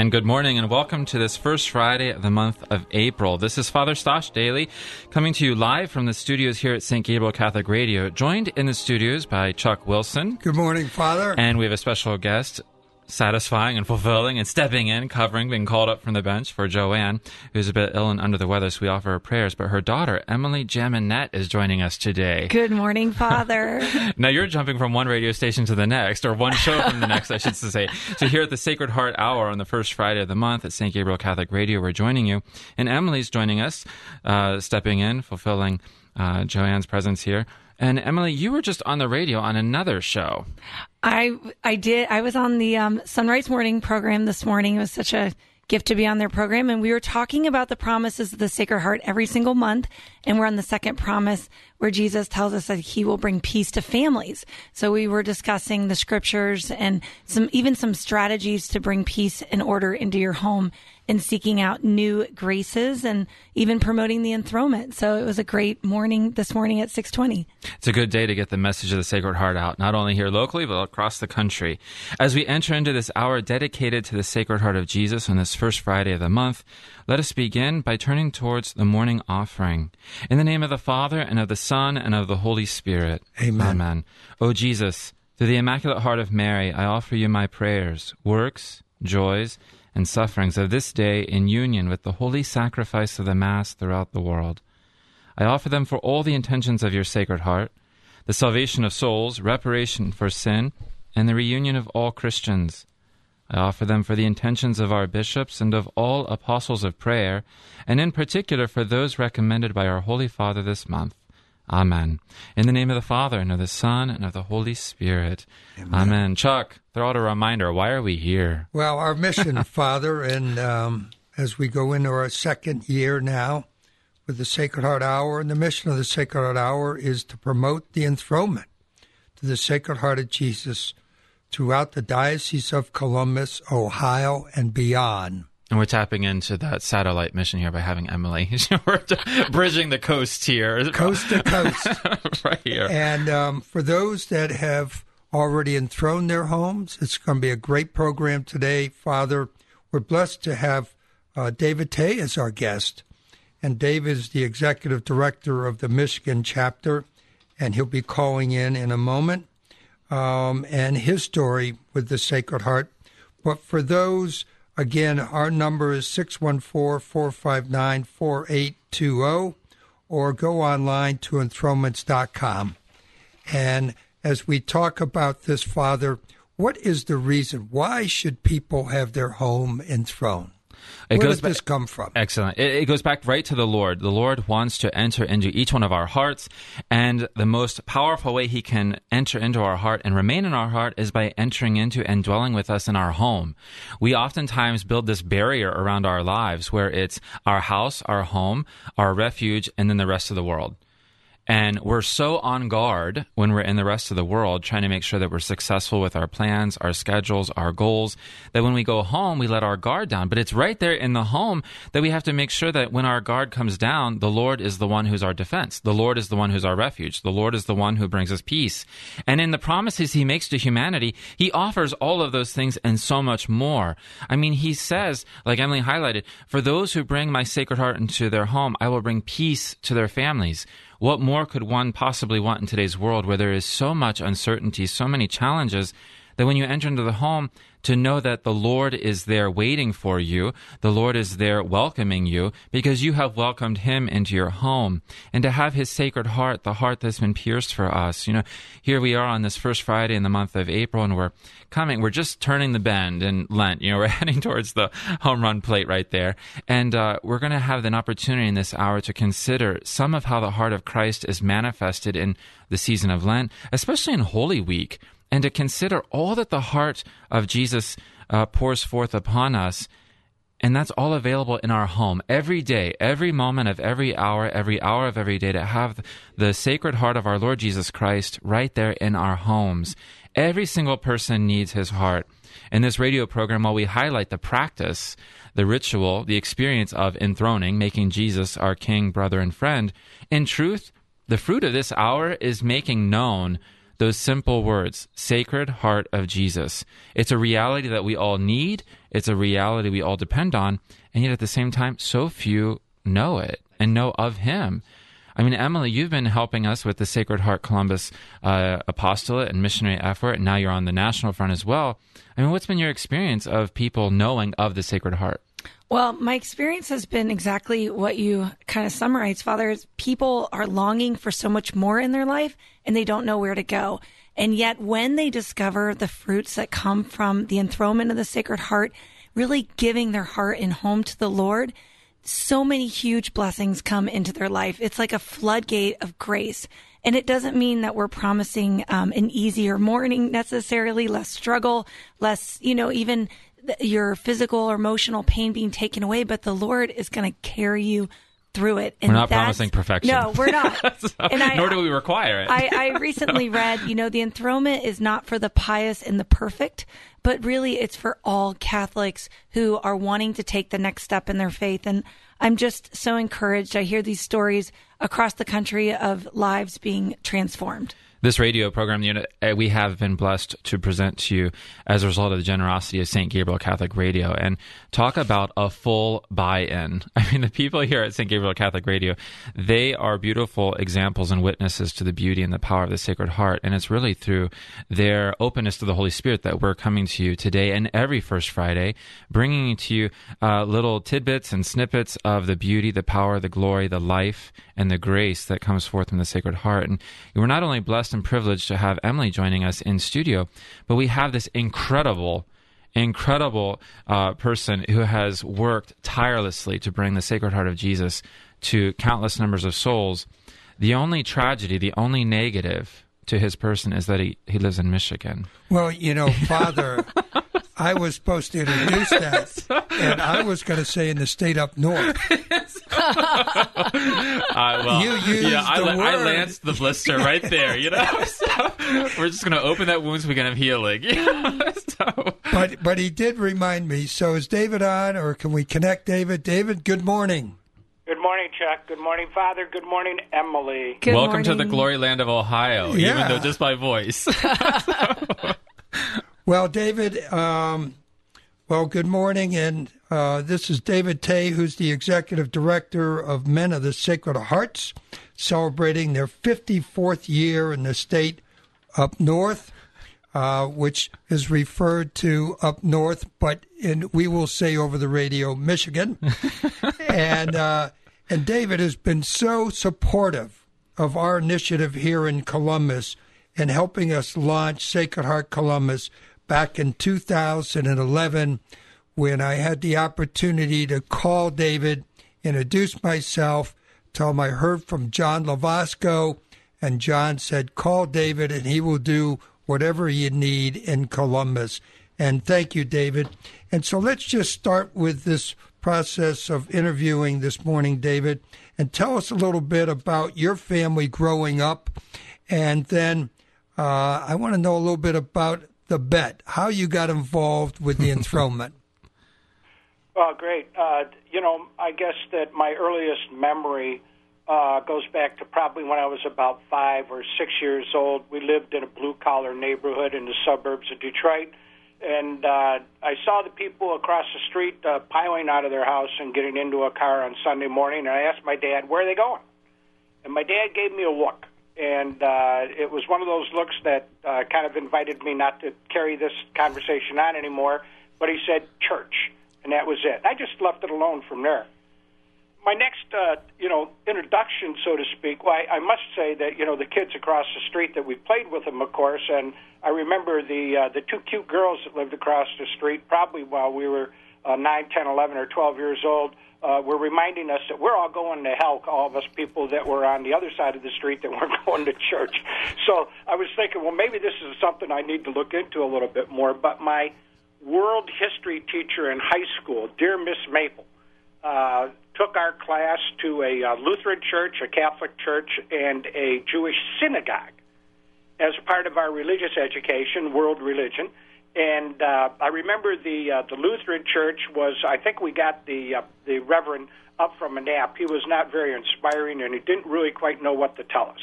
And good morning, and welcome to this first Friday of the month of April. This is Father Stosh Dailey coming to you live from the studios here at St. Gabriel Catholic Radio, joined in the studios by Chuck Wilson. Good morning, Father. And we have a special guest, satisfying and fulfilling and stepping in, covering, being called up from the bench for Joanne, who's a bit ill and under the weather, so we offer her prayers. But her daughter, Emily Jaminet, is joining us today. Good morning, Father. now you're jumping from one radio station to the next, or one show from the next, I should say. So here at the Sacred Heart Hour on the first Friday of the month at St. Gabriel Catholic Radio, we're joining you. And Emily's joining us, uh, stepping in, fulfilling uh, Joanne's presence here. And Emily, you were just on the radio on another show. I I did. I was on the um, Sunrise Morning program this morning. It was such a gift to be on their program, and we were talking about the promises of the Sacred Heart every single month. And we're on the second promise where Jesus tells us that He will bring peace to families. So we were discussing the scriptures and some even some strategies to bring peace and order into your home and seeking out new graces and even promoting the enthronement. So it was a great morning this morning at 620. It's a good day to get the message of the Sacred Heart out, not only here locally, but across the country. As we enter into this hour dedicated to the Sacred Heart of Jesus on this first Friday of the month, let us begin by turning towards the morning offering. In the name of the Father, and of the Son, and of the Holy Spirit. Amen. Amen. O Jesus, through the Immaculate Heart of Mary, I offer you my prayers, works, joys, and sufferings of this day in union with the holy sacrifice of the Mass throughout the world. I offer them for all the intentions of your Sacred Heart, the salvation of souls, reparation for sin, and the reunion of all Christians. I offer them for the intentions of our bishops and of all apostles of prayer, and in particular for those recommended by our Holy Father this month. Amen. In the name of the Father, and of the Son, and of the Holy Spirit. Amen. Amen. Chuck, throw out a reminder. Why are we here? Well, our mission, Father, and um, as we go into our second year now with the Sacred Heart Hour, and the mission of the Sacred Heart Hour is to promote the enthronement to the Sacred Heart of Jesus throughout the Diocese of Columbus, Ohio, and beyond. And we're tapping into that satellite mission here by having Emily. we're bridging the coast here. Coast to coast. right here. And um, for those that have already enthroned their homes, it's going to be a great program today. Father, we're blessed to have uh, David Tay as our guest. And Dave is the executive director of the Michigan chapter, and he'll be calling in in a moment. Um, and his story with the Sacred Heart. But for those Again, our number is 614 459 4820 or go online to enthronements.com. And as we talk about this, Father, what is the reason? Why should people have their home enthroned? It Where does this come from? Excellent. It, it, goes back right to the Lord. The Lord wants to enter into each one of our hearts, and the most powerful way He can enter into our heart and remain in our heart is by entering into and dwelling with us in our home. We oftentimes build this barrier around our lives where it's our house, our home, our refuge, and then the rest of the world. And we're so on guard when we're in the rest of the world trying to make sure that we're successful with our plans, our schedules, our goals, that when we go home, we let our guard down. But it's right there in the home that we have to make sure that when our guard comes down, the Lord is the one who's our defense. The Lord is the one who's our refuge. The Lord is the one who brings us peace. And in the promises he makes to humanity, he offers all of those things and so much more. I mean, he says, like Emily highlighted, for those who bring my sacred heart into their home, I will bring peace to their families. What more could one possibly want in today's world where there is so much uncertainty, so many challenges, that when you enter into the home, to know that the Lord is there waiting for you. The Lord is there welcoming you because you have welcomed him into your home and to have his sacred heart, the heart that's been pierced for us. You know, here we are on this first Friday in the month of April and we're coming, we're just turning the bend in Lent. You know, we're heading towards the home run plate right there. And uh, we're going to have an opportunity in this hour to consider some of how the heart of Christ is manifested in the season of Lent, especially in Holy Week and to consider all that the heart of Jesus uh, pours forth upon us. And that's all available in our home every day, every moment of every hour, every hour of every day to have the sacred heart of our Lord Jesus Christ right there in our homes. Every single person needs his heart. In this radio program, while we highlight the practice, the ritual, the experience of enthroning, making Jesus our King, brother, and friend, in truth, the fruit of this hour is making known those simple words, Sacred Heart of Jesus. It's a reality that we all need, it's a reality we all depend on, and yet at the same time, so few know it and know of Him. I mean, Emily, you've been helping us with the Sacred Heart Columbus uh, apostolate and missionary effort, and now you're on the national front as well. I mean, what's been your experience of people knowing of the Sacred Heart? Well, my experience has been exactly what you kind of summarized, Father. People are longing for so much more in their life and they don't know where to go. And yet, when they discover the fruits that come from the enthronement of the Sacred Heart, really giving their heart and home to the Lord, so many huge blessings come into their life. It's like a floodgate of grace. And it doesn't mean that we're promising um, an easier morning necessarily, less struggle, less, you know, even your physical or emotional pain being taken away, but the Lord is going to carry you through it. And we're not promising perfection. No, we're not. so, and I, nor do we require it. I, I recently read, you know, the enthronement is not for the pious and the perfect, but really it's for all Catholics who are wanting to take the next step in their faith. And I'm just so encouraged. I hear these stories across the country of lives being transformed this radio program uh, we have been blessed to present to you as a result of the generosity of St. Gabriel Catholic Radio and talk about a full buy-in. I mean, the people here at St. Gabriel Catholic Radio, they are beautiful examples and witnesses to the beauty and the power of the Sacred Heart, and it's really through their openness to the Holy Spirit that we're coming to you today and every first Friday, bringing to you uh, little tidbits and snippets of the beauty, the power, the glory, the life, and the grace that comes forth from the Sacred Heart. And we're not only blessed and privileged to have Emily joining us in studio, but we have this incredible incredible uh, person who has worked tirelessly to bring the Sacred Heart of Jesus to countless numbers of souls. The only tragedy, the only negative to his person is that he, he lives in Michigan. Well, you know, Father, I was supposed to introduce that, and I was going to say in the state up north. uh, well, you used yeah, I, the word. I lanced the blister right there. You know, so we're just going to open that wound so we can have healing. so. But but he did remind me. So is David on, or can we connect David? David, good morning. Good morning, Chuck. Good morning, Father. Good morning, Emily. Good Welcome morning. to the glory land of Ohio, yeah. even though just by voice. Well, David, um, well, good morning. And uh, this is David Tay, who's the executive director of Men of the Sacred Hearts, celebrating their 54th year in the state up north, uh, which is referred to up north, but in, we will say over the radio, Michigan. and, uh, and David has been so supportive of our initiative here in Columbus and helping us launch Sacred Heart Columbus back in 2011 when I had the opportunity to call David, introduce myself, tell him I heard from John Lavasco, and John said, Call David and he will do whatever you need in Columbus. And thank you, David. And so let's just start with this process of interviewing this morning, David, and tell us a little bit about your family growing up. And then uh, I want to know a little bit about the bet, how you got involved with the enthronement. Well, great. Uh, you know, I guess that my earliest memory uh, goes back to probably when I was about five or six years old. We lived in a blue collar neighborhood in the suburbs of Detroit. And uh, I saw the people across the street uh, piling out of their house and getting into a car on Sunday morning. And I asked my dad, where are they going? And my dad gave me a look and uh, it was one of those looks that uh, kind of invited me not to carry this conversation on anymore. But he said church, and that was it. I just left it alone from there. My next, uh, you know, introduction, so to speak. Well, I, I must say that you know the kids across the street that we played with them, of course, and I remember the uh, the two cute girls that lived across the street, probably while we were uh, nine, ten, eleven, or twelve years old uh, were reminding us that we're all going to hell, all of us people that were on the other side of the street that weren't going to church. So I was thinking, well, maybe this is something I need to look into a little bit more. But my world history teacher in high school, dear Miss Maple, uh, took our class to a uh, Lutheran church, a Catholic church, and a Jewish synagogue as part of our religious education, world religion. And uh, I remember the uh, the Lutheran Church was. I think we got the uh, the Reverend up from a nap. He was not very inspiring, and he didn't really quite know what to tell us.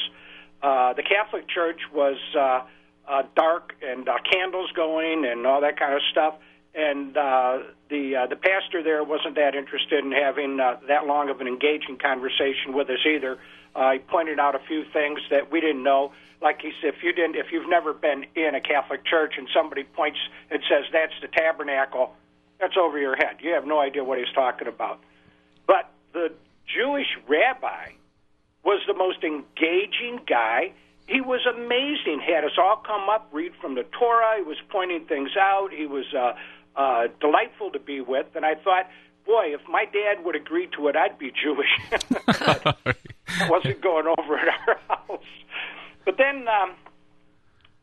Uh, the Catholic Church was uh, uh, dark and uh, candles going and all that kind of stuff. And uh, the uh, the pastor there wasn't that interested in having uh, that long of an engaging conversation with us either. He pointed out a few things that we didn't know. Like he said, if you didn't, if you've never been in a Catholic church and somebody points and says that's the tabernacle, that's over your head. You have no idea what he's talking about. But the Jewish rabbi was the most engaging guy. He was amazing. He had us all come up, read from the Torah. He was pointing things out. He was uh, uh, delightful to be with. And I thought, boy, if my dad would agree to it, I'd be Jewish. I wasn't going over at our house. But then um,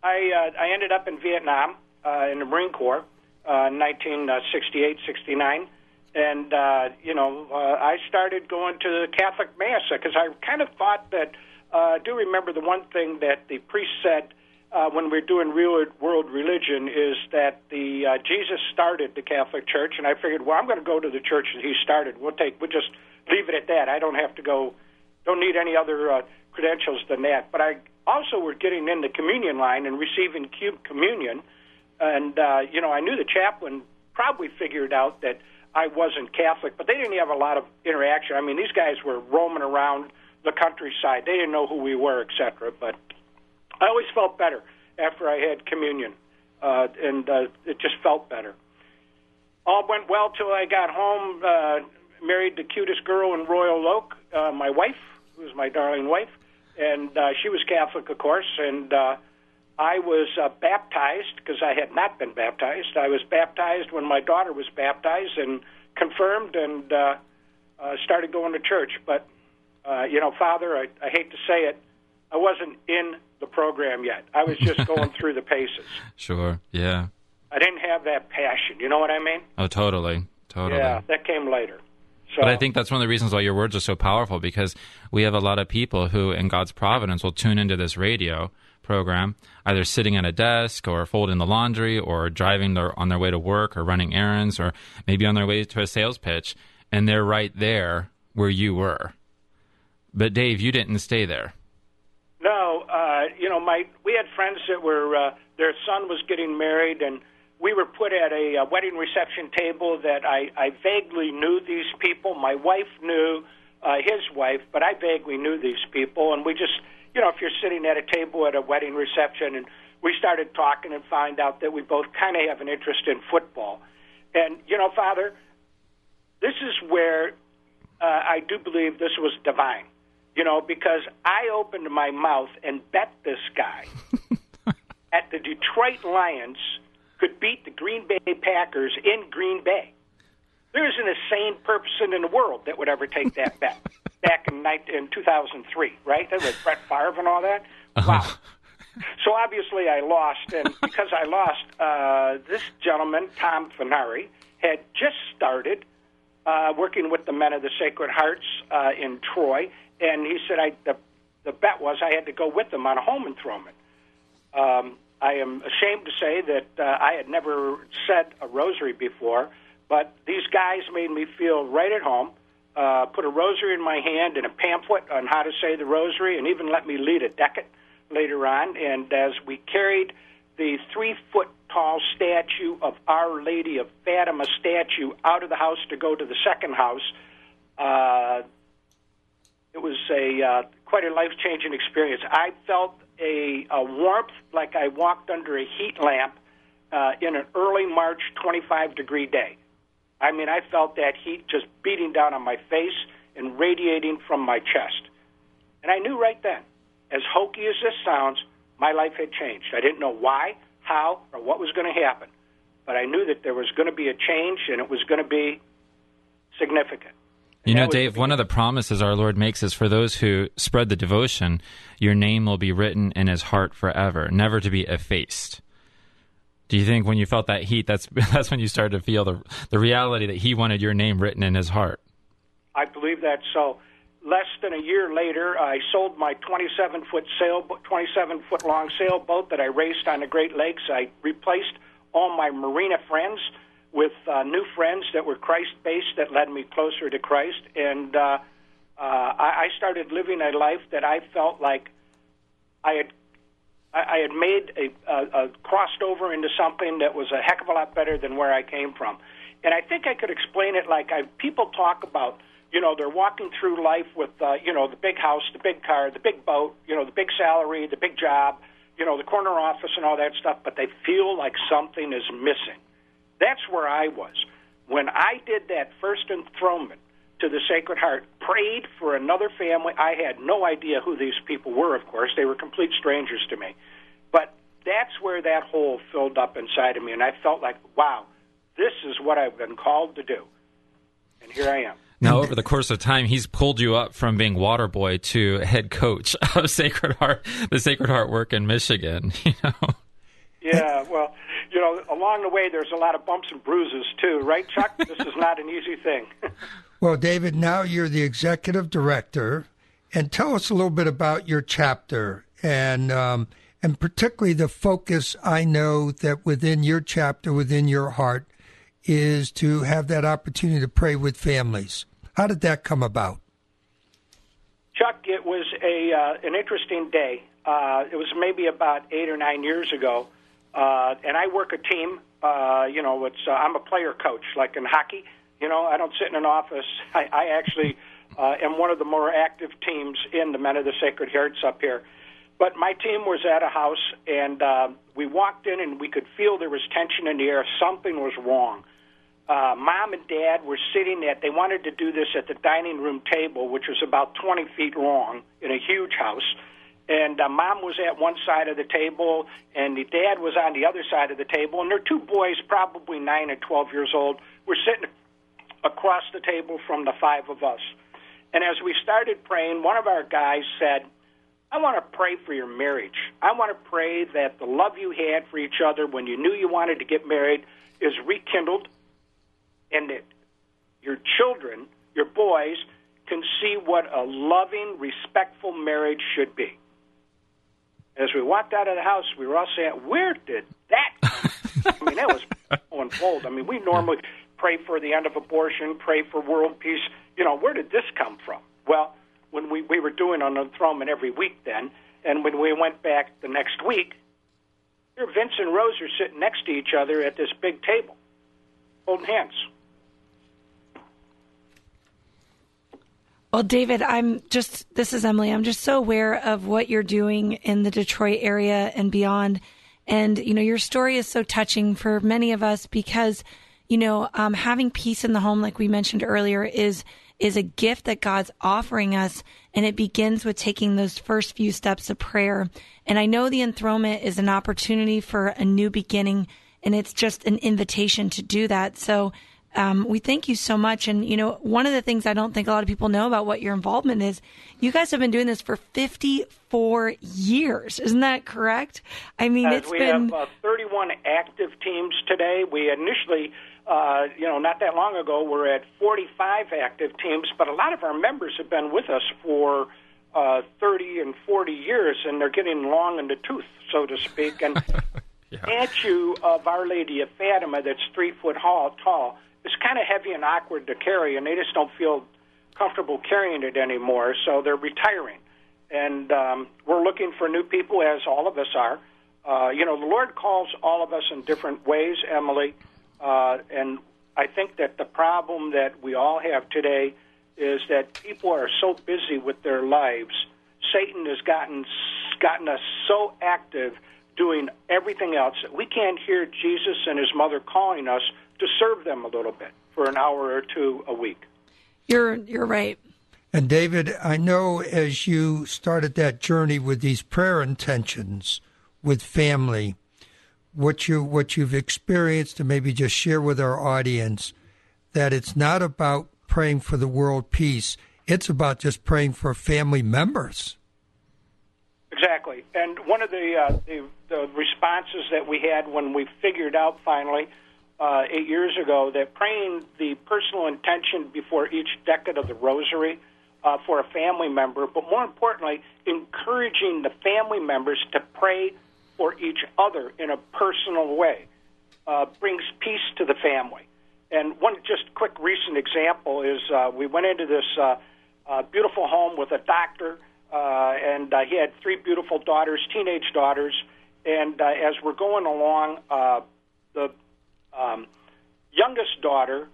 I uh, I ended up in Vietnam uh, in the Marine Corps uh, in 1968, 69 and uh, you know, uh, I started going to the Catholic Mass because I kind of thought that. Uh, I do remember the one thing that the priest said uh, when we're doing real world religion is that the uh, Jesus started the Catholic Church, and I figured, well, I'm going to go to the church that he started. We'll take, we'll just leave it at that. I don't have to go, don't need any other uh, credentials than that. But I also were getting in the communion line and receiving communion, and uh, you know, I knew the chaplain probably figured out that I wasn't Catholic, but they didn't have a lot of interaction. I mean, these guys were roaming around the countryside. They didn't know who we were, etc. But I always felt better after I had communion, uh, and uh, it just felt better. All went well till I got home. Uh, married the cutest girl in Royal Oak, uh, my wife, who was my darling wife, and uh, she was Catholic, of course, and. Uh, I was uh, baptized because I had not been baptized. I was baptized when my daughter was baptized and confirmed and uh, uh, started going to church. But, uh, you know, Father, I, I hate to say it, I wasn't in the program yet. I was just going through the paces. Sure, yeah. I didn't have that passion. You know what I mean? Oh, totally. Totally. Yeah, that came later. So, but I think that's one of the reasons why your words are so powerful because we have a lot of people who, in God's providence, will tune into this radio program, either sitting at a desk or folding the laundry or driving their, on their way to work or running errands or maybe on their way to a sales pitch, and they're right there where you were. But Dave, you didn't stay there. No, uh, you know, my we had friends that were uh, their son was getting married, and we were put at a, a wedding reception table that I, I vaguely knew these people. My wife knew uh, his wife, but I vaguely knew these people, and we just you know, if you're sitting at a table at a wedding reception and we started talking and find out that we both kind of have an interest in football. And, you know, Father, this is where uh, I do believe this was divine, you know, because I opened my mouth and bet this guy at the Detroit Lions could beat the Green Bay Packers in Green Bay. There isn't a sane person in the world that would ever take that bet back in, in 2003, right? That was Brett Favre and all that. Uh-huh. Wow. So obviously I lost, and because I lost, uh, this gentleman, Tom Fenari, had just started uh, working with the Men of the Sacred Hearts uh, in Troy, and he said I, the, the bet was I had to go with them on a home enthronement. Um, I am ashamed to say that uh, I had never said a rosary before, but these guys made me feel right at home uh, put a rosary in my hand and a pamphlet on how to say the rosary, and even let me lead a decade later on. And as we carried the three foot tall statue of Our Lady of Fatima statue out of the house to go to the second house, uh, it was a uh, quite a life changing experience. I felt a, a warmth like I walked under a heat lamp uh, in an early March 25 degree day. I mean, I felt that heat just beating down on my face and radiating from my chest. And I knew right then, as hokey as this sounds, my life had changed. I didn't know why, how, or what was going to happen, but I knew that there was going to be a change and it was going to be significant. You know, Dave, one of the promises our Lord makes is for those who spread the devotion, your name will be written in his heart forever, never to be effaced. Do you think when you felt that heat, that's that's when you started to feel the the reality that he wanted your name written in his heart? I believe that. So, less than a year later, I sold my 27 foot sail, 27 foot long sailboat that I raced on the Great Lakes. I replaced all my marina friends with uh, new friends that were Christ based that led me closer to Christ, and uh, uh, I, I started living a life that I felt like I had I, had made a, a, a crossed over into something that was a heck of a lot better than where I came from. And I think I could explain it like I, people talk about, you know, they're walking through life with, uh, you know, the big house, the big car, the big boat, you know, the big salary, the big job, you know, the corner office and all that stuff, but they feel like something is missing. That's where I was. When I did that first enthronement to the Sacred Heart, prayed for another family, I had no idea who these people were, of course. They were complete strangers to me. But that's where that hole filled up inside of me, and I felt like, wow, this is what I've been called to do. And here I am. Now, over the course of time, he's pulled you up from being water boy to head coach of Sacred Heart, the Sacred Heart work in Michigan. You know. Yeah, well, you know, along the way, there's a lot of bumps and bruises too, right, Chuck? this is not an easy thing. well, David, now you're the executive director, and tell us a little bit about your chapter and um, and particularly the focus. I know that within your chapter, within your heart, is to have that opportunity to pray with families. How did that come about? Chuck, it was a uh, an interesting day. Uh, it was maybe about eight or nine years ago, uh, and I work a team. Uh, you know, it's uh, I'm a player coach, like in hockey. You know, I don't sit in an office. I, I actually uh, am one of the more active teams in the Men of the Sacred Hearts up here. But my team was at a house, and uh, we walked in, and we could feel there was tension in the air. Something was wrong uh, mom and dad were sitting at, they wanted to do this at the dining room table, which was about 20 feet long in a huge house. And uh, mom was at one side of the table, and the dad was on the other side of the table. And their two boys, probably 9 and 12 years old, were sitting across the table from the five of us. And as we started praying, one of our guys said, I want to pray for your marriage. I want to pray that the love you had for each other when you knew you wanted to get married is rekindled and that your children, your boys, can see what a loving, respectful marriage should be. As we walked out of the house, we were all saying, "Where did that?" I mean, that was unfold. I mean, we normally pray for the end of abortion, pray for world peace. You know, where did this come from? Well, when we we were doing an enthronement every week then, and when we went back the next week, here Vince and Rose are sitting next to each other at this big table, holding hands. Well, David, I'm just, this is Emily. I'm just so aware of what you're doing in the Detroit area and beyond. And, you know, your story is so touching for many of us because, you know, um, having peace in the home, like we mentioned earlier, is, is a gift that God's offering us. And it begins with taking those first few steps of prayer. And I know the enthronement is an opportunity for a new beginning and it's just an invitation to do that. So, um, we thank you so much. And, you know, one of the things I don't think a lot of people know about what your involvement is, you guys have been doing this for 54 years. Isn't that correct? I mean, uh, it's we been. have uh, 31 active teams today. We initially, uh, you know, not that long ago, we're at 45 active teams, but a lot of our members have been with us for uh, 30 and 40 years, and they're getting long in the tooth, so to speak. And yeah. statue of Our Lady of Fatima that's three foot tall, tall it's kind of heavy and awkward to carry, and they just don't feel comfortable carrying it anymore. So they're retiring, and um, we're looking for new people, as all of us are. Uh, you know, the Lord calls all of us in different ways, Emily, uh, and I think that the problem that we all have today is that people are so busy with their lives. Satan has gotten gotten us so active doing everything else that we can't hear Jesus and his mother calling us to serve them a little bit for an hour or two a week. You're you're right. And David, I know as you started that journey with these prayer intentions with family, what you what you've experienced and maybe just share with our audience that it's not about praying for the world peace. It's about just praying for family members. Exactly. And one of the, uh, the, the responses that we had when we figured out finally uh, eight years ago that praying the personal intention before each decade of the rosary uh, for a family member, but more importantly, encouraging the family members to pray for each other in a personal way uh, brings peace to the family. And one just quick recent example is uh, we went into this uh, uh, beautiful home with a doctor uh, and uh, he had three beautiful daughters, teenage daughters. And uh, as we're going along, uh, the um, youngest daughter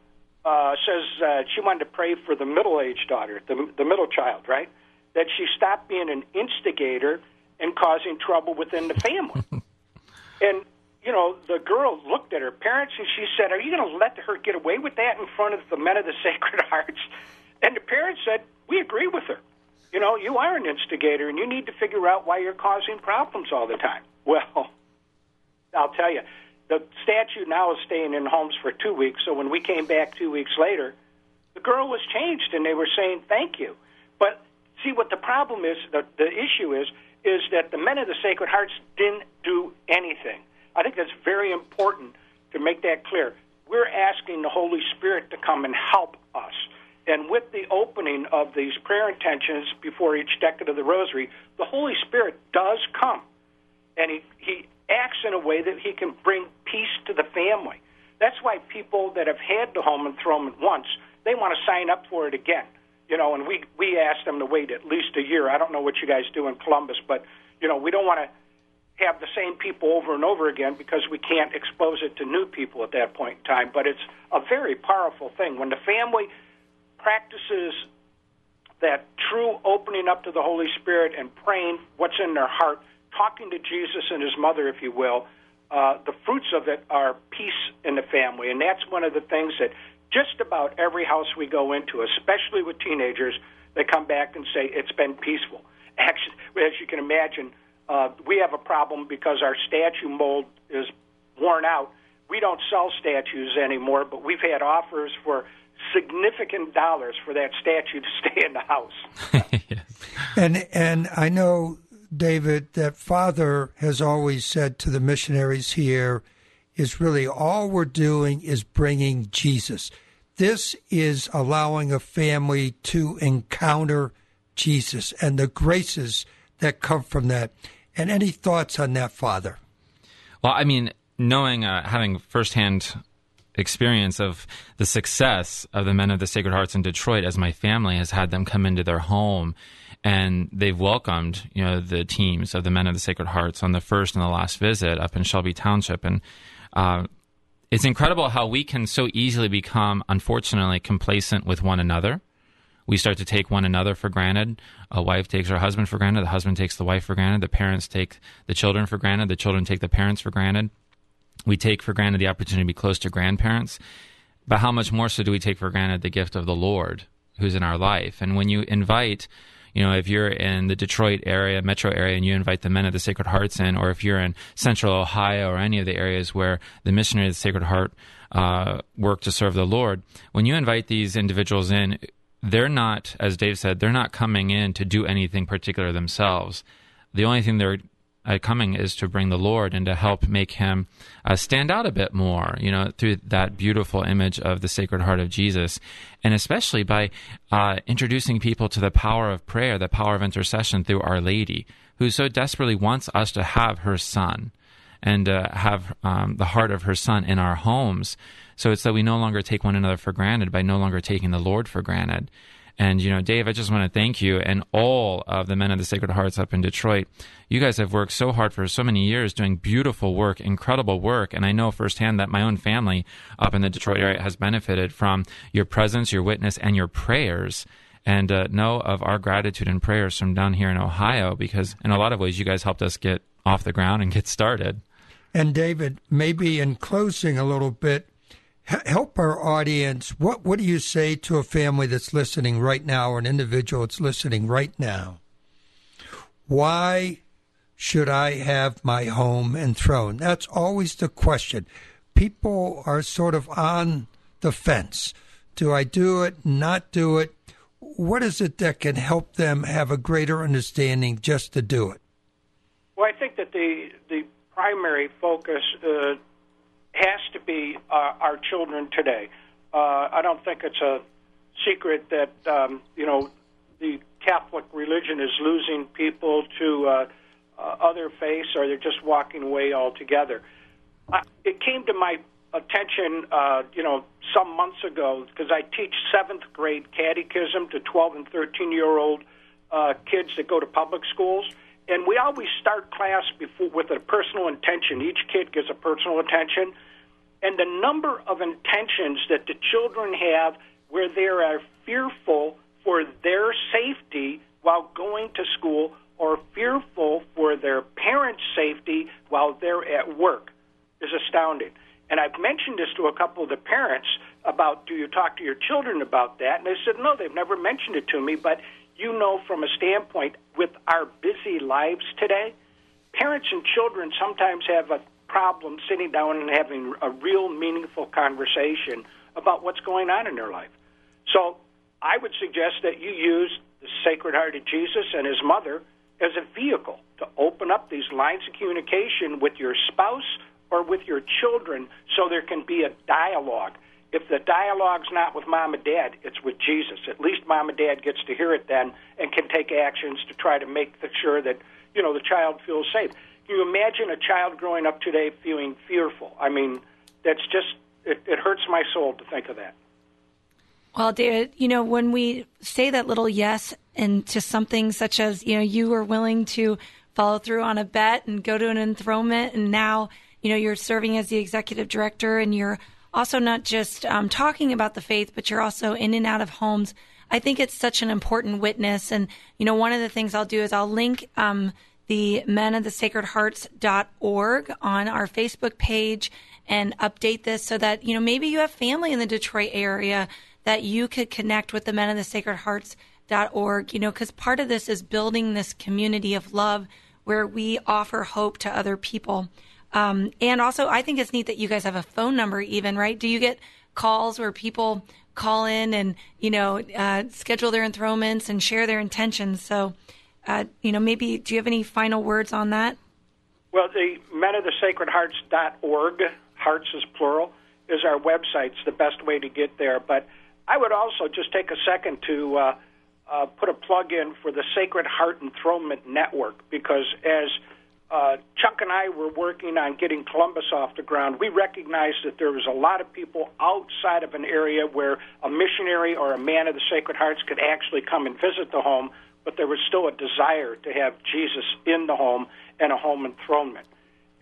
uh, says uh, she wanted to pray for the middle-aged daughter, the, the middle child, right? That she stopped being an instigator and causing trouble within the family. and you know, the girl looked at her parents and she said, "Are you going to let her get away with that in front of the men of the Sacred Hearts?" And the parents said, "We agree with her. You know, you are an instigator, and you need to figure out why you're causing problems all the time." Well, I'll tell you, the statue now is staying in homes for two weeks. So when we came back two weeks later, the girl was changed, and they were saying thank you. But see, what the problem is, the, the issue is, is that the men of the Sacred Hearts didn't do anything. I think that's very important to make that clear. We're asking the Holy Spirit to come and help us. And with the opening of these prayer intentions before each decade of the Rosary, the Holy Spirit does come. And he, he acts in a way that he can bring peace to the family. That's why people that have had the home enthronement once, they want to sign up for it again. You know, and we we ask them to wait at least a year. I don't know what you guys do in Columbus, but you know, we don't want to have the same people over and over again because we can't expose it to new people at that point in time. But it's a very powerful thing when the family practices that true opening up to the Holy Spirit and praying what's in their heart talking to Jesus and his mother, if you will, uh, the fruits of it are peace in the family. And that's one of the things that just about every house we go into, especially with teenagers, they come back and say, it's been peaceful. Actually, as you can imagine, uh, we have a problem because our statue mold is worn out. We don't sell statues anymore, but we've had offers for significant dollars for that statue to stay in the house. yes. And and I know David, that Father has always said to the missionaries here is really all we're doing is bringing Jesus. This is allowing a family to encounter Jesus and the graces that come from that. And any thoughts on that, Father? Well, I mean, knowing, uh, having firsthand experience of the success of the Men of the Sacred Hearts in Detroit as my family has had them come into their home and they've welcomed you know the teams of the Men of the Sacred Hearts on the first and the last visit up in Shelby Township, and uh, it's incredible how we can so easily become, unfortunately, complacent with one another. We start to take one another for granted. A wife takes her husband for granted. The husband takes the wife for granted. The parents take the children for granted. The children take the parents for granted. We take for granted the opportunity to be close to grandparents. But how much more so do we take for granted the gift of the Lord who's in our life? And when you invite you know, if you're in the Detroit area, metro area, and you invite the Men of the Sacred Hearts in, or if you're in Central Ohio or any of the areas where the Missionary of the Sacred Heart uh, work to serve the Lord, when you invite these individuals in, they're not, as Dave said, they're not coming in to do anything particular themselves. The only thing they're uh, coming is to bring the Lord and to help make him uh, stand out a bit more, you know, through that beautiful image of the Sacred Heart of Jesus. And especially by uh, introducing people to the power of prayer, the power of intercession through Our Lady, who so desperately wants us to have her Son and uh, have um, the heart of her Son in our homes. So it's that we no longer take one another for granted by no longer taking the Lord for granted. And, you know, Dave, I just want to thank you and all of the men of the Sacred Hearts up in Detroit. You guys have worked so hard for so many years doing beautiful work, incredible work. And I know firsthand that my own family up in the Detroit area has benefited from your presence, your witness, and your prayers. And uh, know of our gratitude and prayers from down here in Ohio because, in a lot of ways, you guys helped us get off the ground and get started. And David, maybe in closing a little bit, help our audience. What what do you say to a family that's listening right now, or an individual that's listening right now? Why should I have my home enthroned? That's always the question. People are sort of on the fence. Do I do it? Not do it? What is it that can help them have a greater understanding just to do it? Well, I think that the the primary focus uh, has to be uh, our children today. Uh, I don't think it's a secret that um, you know the Catholic religion is losing people to uh, uh, other faiths, or they're just walking away altogether. I, it came to my attention, uh, you know, some months ago because I teach seventh grade catechism to 12 and 13 year old uh, kids that go to public schools, and we always start class before with a personal intention. Each kid gives a personal intention, and the number of intentions that the children have where they are fearful for their safety while going to school or fearful for their parents' safety while they're at work is astounding. And I've mentioned this to a couple of the parents about do you talk to your children about that? And they said, no, they've never mentioned it to me. But you know, from a standpoint, with our busy lives today, parents and children sometimes have a problem sitting down and having a real meaningful conversation about what's going on in their life. So I would suggest that you use the Sacred Heart of Jesus and his mother as a vehicle to open up these lines of communication with your spouse or with your children so there can be a dialogue. If the dialogue's not with mom and dad, it's with Jesus. At least mom and dad gets to hear it then and can take actions to try to make sure that, you know, the child feels safe. You imagine a child growing up today feeling fearful? I mean, that's just, it, it hurts my soul to think of that. Well, David, you know, when we say that little yes into something such as, you know, you were willing to follow through on a bet and go to an enthronement, and now, you know, you're serving as the executive director and you're also not just um, talking about the faith, but you're also in and out of homes. I think it's such an important witness. And, you know, one of the things I'll do is I'll link um, the men of the sacred hearts.org on our Facebook page and update this so that, you know, maybe you have family in the Detroit area that you could connect with the men of the sacred hearts.org, you know, because part of this is building this community of love where we offer hope to other people. Um, and also, I think it's neat that you guys have a phone number, even, right? Do you get calls where people call in and, you know, uh, schedule their enthronements and share their intentions? So, uh, you know, maybe do you have any final words on that? Well, the men of the sacred hearts.org, hearts is plural, is our website. It's the best way to get there. But I would also just take a second to uh, uh, put a plug in for the Sacred Heart Enthronement Network because as uh, Chuck and I were working on getting Columbus off the ground, we recognized that there was a lot of people outside of an area where a missionary or a man of the Sacred Hearts could actually come and visit the home, but there was still a desire to have Jesus in the home and a home enthronement.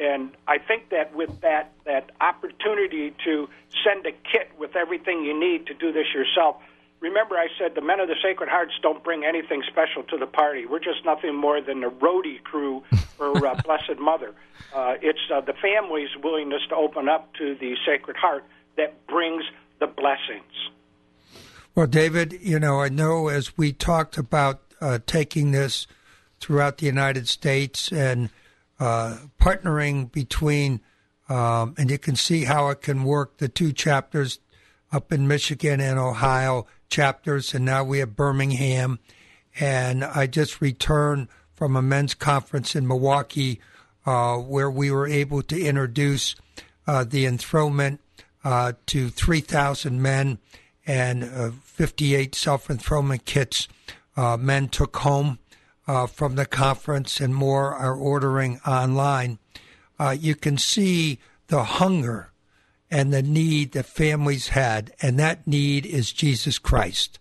And I think that with that that opportunity to send a kit with everything you need to do this yourself, remember I said the men of the Sacred Hearts don't bring anything special to the party. We're just nothing more than a roadie crew for uh, Blessed Mother. Uh, it's uh, the family's willingness to open up to the Sacred Heart that brings the blessings. Well, David, you know, I know as we talked about uh, taking this throughout the United States and uh, partnering between, um, and you can see how it can work the two chapters up in Michigan and Ohio chapters, and now we have Birmingham. And I just returned from a men's conference in Milwaukee uh, where we were able to introduce uh, the enthronement uh, to 3,000 men and uh, 58 self enthronement kits uh, men took home uh, from the conference, and more are ordering online. you can see the hunger and the need that families had, and that need is Jesus Christ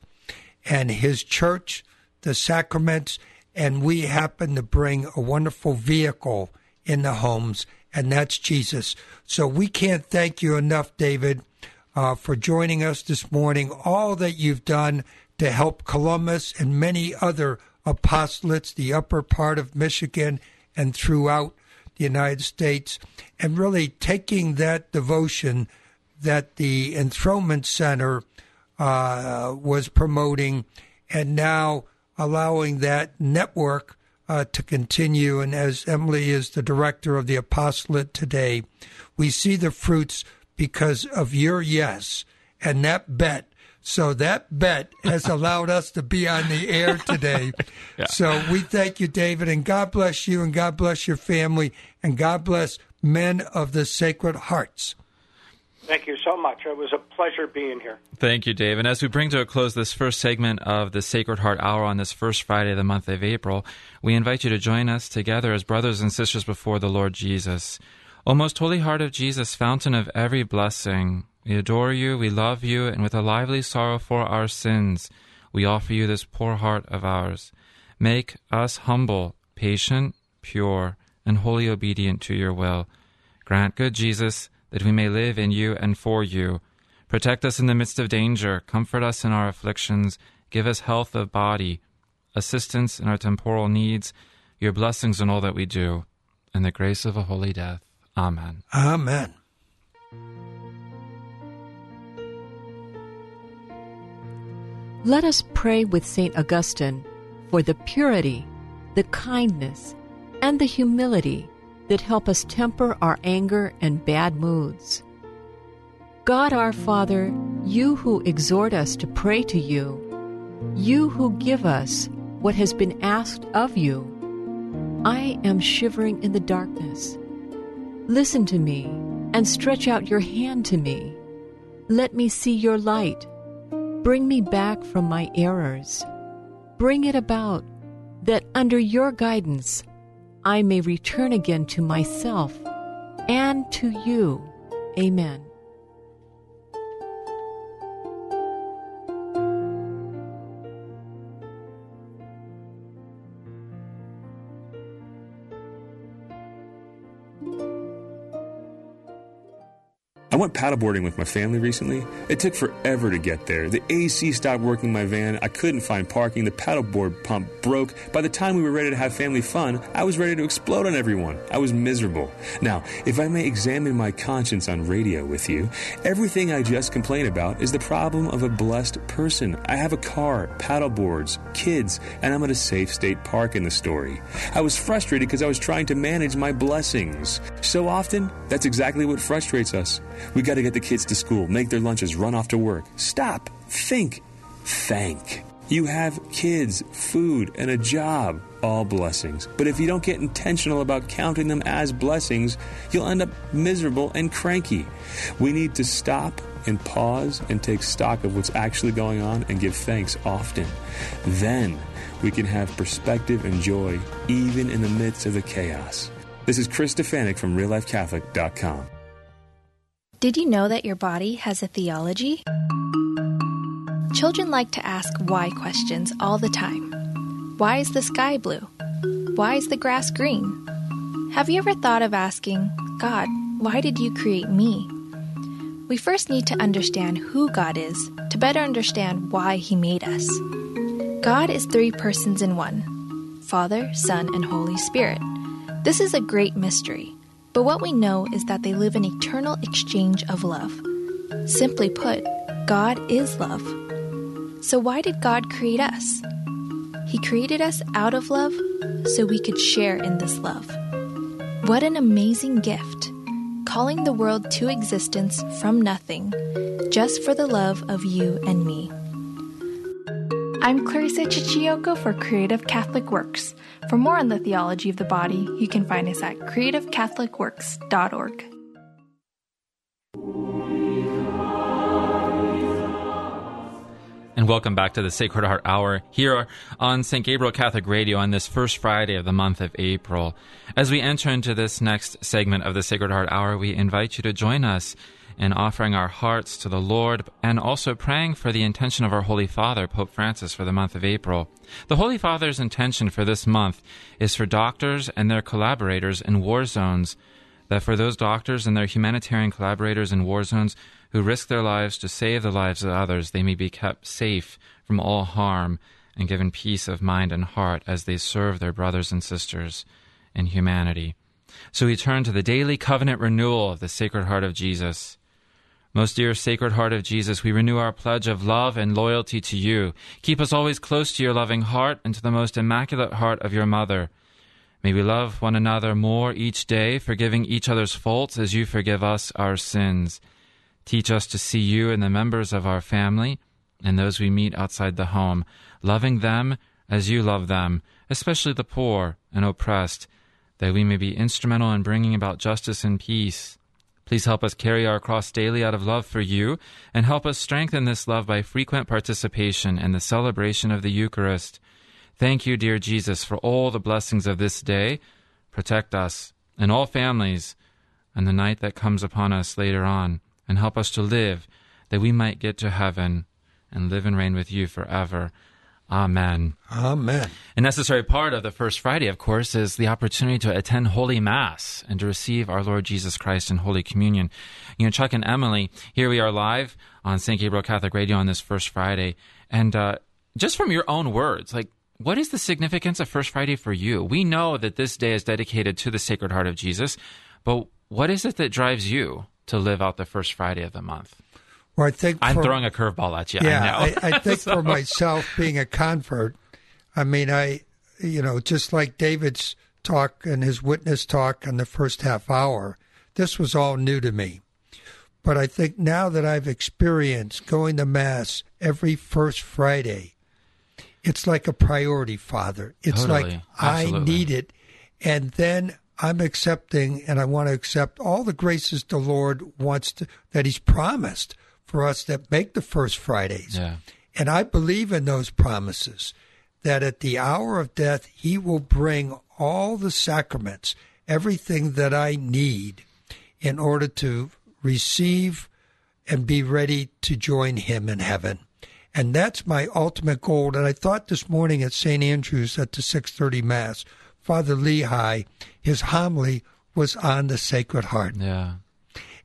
and His church, the sacraments, and we happen to bring a wonderful vehicle in the homes, and that's Jesus. So we can't thank you enough, David, uh, for joining us this morning, all that you've done to help Columbus and many other apostolates, the upper part of Michigan and throughout the United States, and really taking that devotion that the Enthronement Center uh, was promoting and now allowing that network uh, to continue. And as Emily is the director of the apostolate today, we see the fruits because of your yes and that bet so that bet has allowed us to be on the air today. yeah. So we thank you, David, and God bless you, and God bless your family, and God bless men of the Sacred Hearts. Thank you so much. It was a pleasure being here. Thank you, Dave. And as we bring to a close this first segment of the Sacred Heart Hour on this first Friday of the month of April, we invite you to join us together as brothers and sisters before the Lord Jesus. O most holy heart of Jesus, fountain of every blessing, we adore you, we love you, and with a lively sorrow for our sins, we offer you this poor heart of ours. Make us humble, patient, pure, and wholly obedient to your will. Grant, good Jesus, that we may live in you and for you. Protect us in the midst of danger, comfort us in our afflictions, give us health of body, assistance in our temporal needs, your blessings in all that we do, and the grace of a holy death. Amen. Amen. Let us pray with St. Augustine for the purity, the kindness, and the humility that help us temper our anger and bad moods. God our Father, you who exhort us to pray to you, you who give us what has been asked of you, I am shivering in the darkness. Listen to me and stretch out your hand to me. Let me see your light. Bring me back from my errors. Bring it about that under your guidance I may return again to myself and to you. Amen. I went paddleboarding with my family recently. It took forever to get there. The AC stopped working my van. I couldn't find parking. The paddleboard pump broke. By the time we were ready to have family fun, I was ready to explode on everyone. I was miserable. Now, if I may examine my conscience on radio with you, everything I just complained about is the problem of a blessed person. I have a car, paddleboards, kids, and I'm at a safe state park in the story. I was frustrated because I was trying to manage my blessings. So often, that's exactly what frustrates us. We got to get the kids to school, make their lunches, run off to work. Stop, think, thank. You have kids, food, and a job, all blessings. But if you don't get intentional about counting them as blessings, you'll end up miserable and cranky. We need to stop and pause and take stock of what's actually going on and give thanks often. Then we can have perspective and joy even in the midst of the chaos. This is Chris Stefanick from RealLifeCatholic.com. Did you know that your body has a theology? Children like to ask why questions all the time. Why is the sky blue? Why is the grass green? Have you ever thought of asking, God, why did you create me? We first need to understand who God is to better understand why He made us. God is three persons in one Father, Son, and Holy Spirit. This is a great mystery. But what we know is that they live in eternal exchange of love. Simply put, God is love. So, why did God create us? He created us out of love so we could share in this love. What an amazing gift! Calling the world to existence from nothing, just for the love of you and me. I'm Clarissa Chichioko for Creative Catholic Works. For more on the theology of the body, you can find us at creativecatholicworks.org. And welcome back to the Sacred Heart Hour here on St. Gabriel Catholic Radio on this first Friday of the month of April. As we enter into this next segment of the Sacred Heart Hour, we invite you to join us in offering our hearts to the Lord and also praying for the intention of our Holy Father, Pope Francis, for the month of April. The Holy Father's intention for this month is for doctors and their collaborators in war zones, that for those doctors and their humanitarian collaborators in war zones who risk their lives to save the lives of others, they may be kept safe from all harm and given peace of mind and heart as they serve their brothers and sisters in humanity. So we turn to the daily covenant renewal of the Sacred Heart of Jesus. Most dear Sacred Heart of Jesus, we renew our pledge of love and loyalty to you. Keep us always close to your loving heart and to the most immaculate heart of your mother. May we love one another more each day, forgiving each other's faults as you forgive us our sins. Teach us to see you in the members of our family and those we meet outside the home, loving them as you love them, especially the poor and oppressed, that we may be instrumental in bringing about justice and peace. Please help us carry our cross daily out of love for you, and help us strengthen this love by frequent participation in the celebration of the Eucharist. Thank you, dear Jesus, for all the blessings of this day. Protect us and all families and the night that comes upon us later on and help us to live that we might get to heaven and live and reign with you forever. Amen. Amen. A necessary part of the First Friday, of course, is the opportunity to attend Holy Mass and to receive our Lord Jesus Christ in Holy Communion. You know, Chuck and Emily, here we are live on St. Gabriel Catholic Radio on this First Friday. And uh, just from your own words, like, what is the significance of First Friday for you? We know that this day is dedicated to the Sacred Heart of Jesus, but what is it that drives you to live out the First Friday of the month? Well, I think I'm for- throwing a curveball at you. Yeah, I know. I, I think for myself, being a convert, I mean, I, you know, just like David's talk and his witness talk in the first half hour, this was all new to me. But I think now that I've experienced going to Mass every first Friday, it's like a priority, Father. It's like Totally. I need it. And then I'm accepting and I want to accept all the graces the Lord wants to, that He's promised for us that make the first Fridays. yeah. And I believe in those promises that at the hour of death, He will bring all the sacraments, everything that I need in order to receive and be ready to join Him in heaven. And that's my ultimate goal. And I thought this morning at St. Andrew's at the 630 Mass, Father Lehigh, his homily was on the Sacred Heart. Yeah.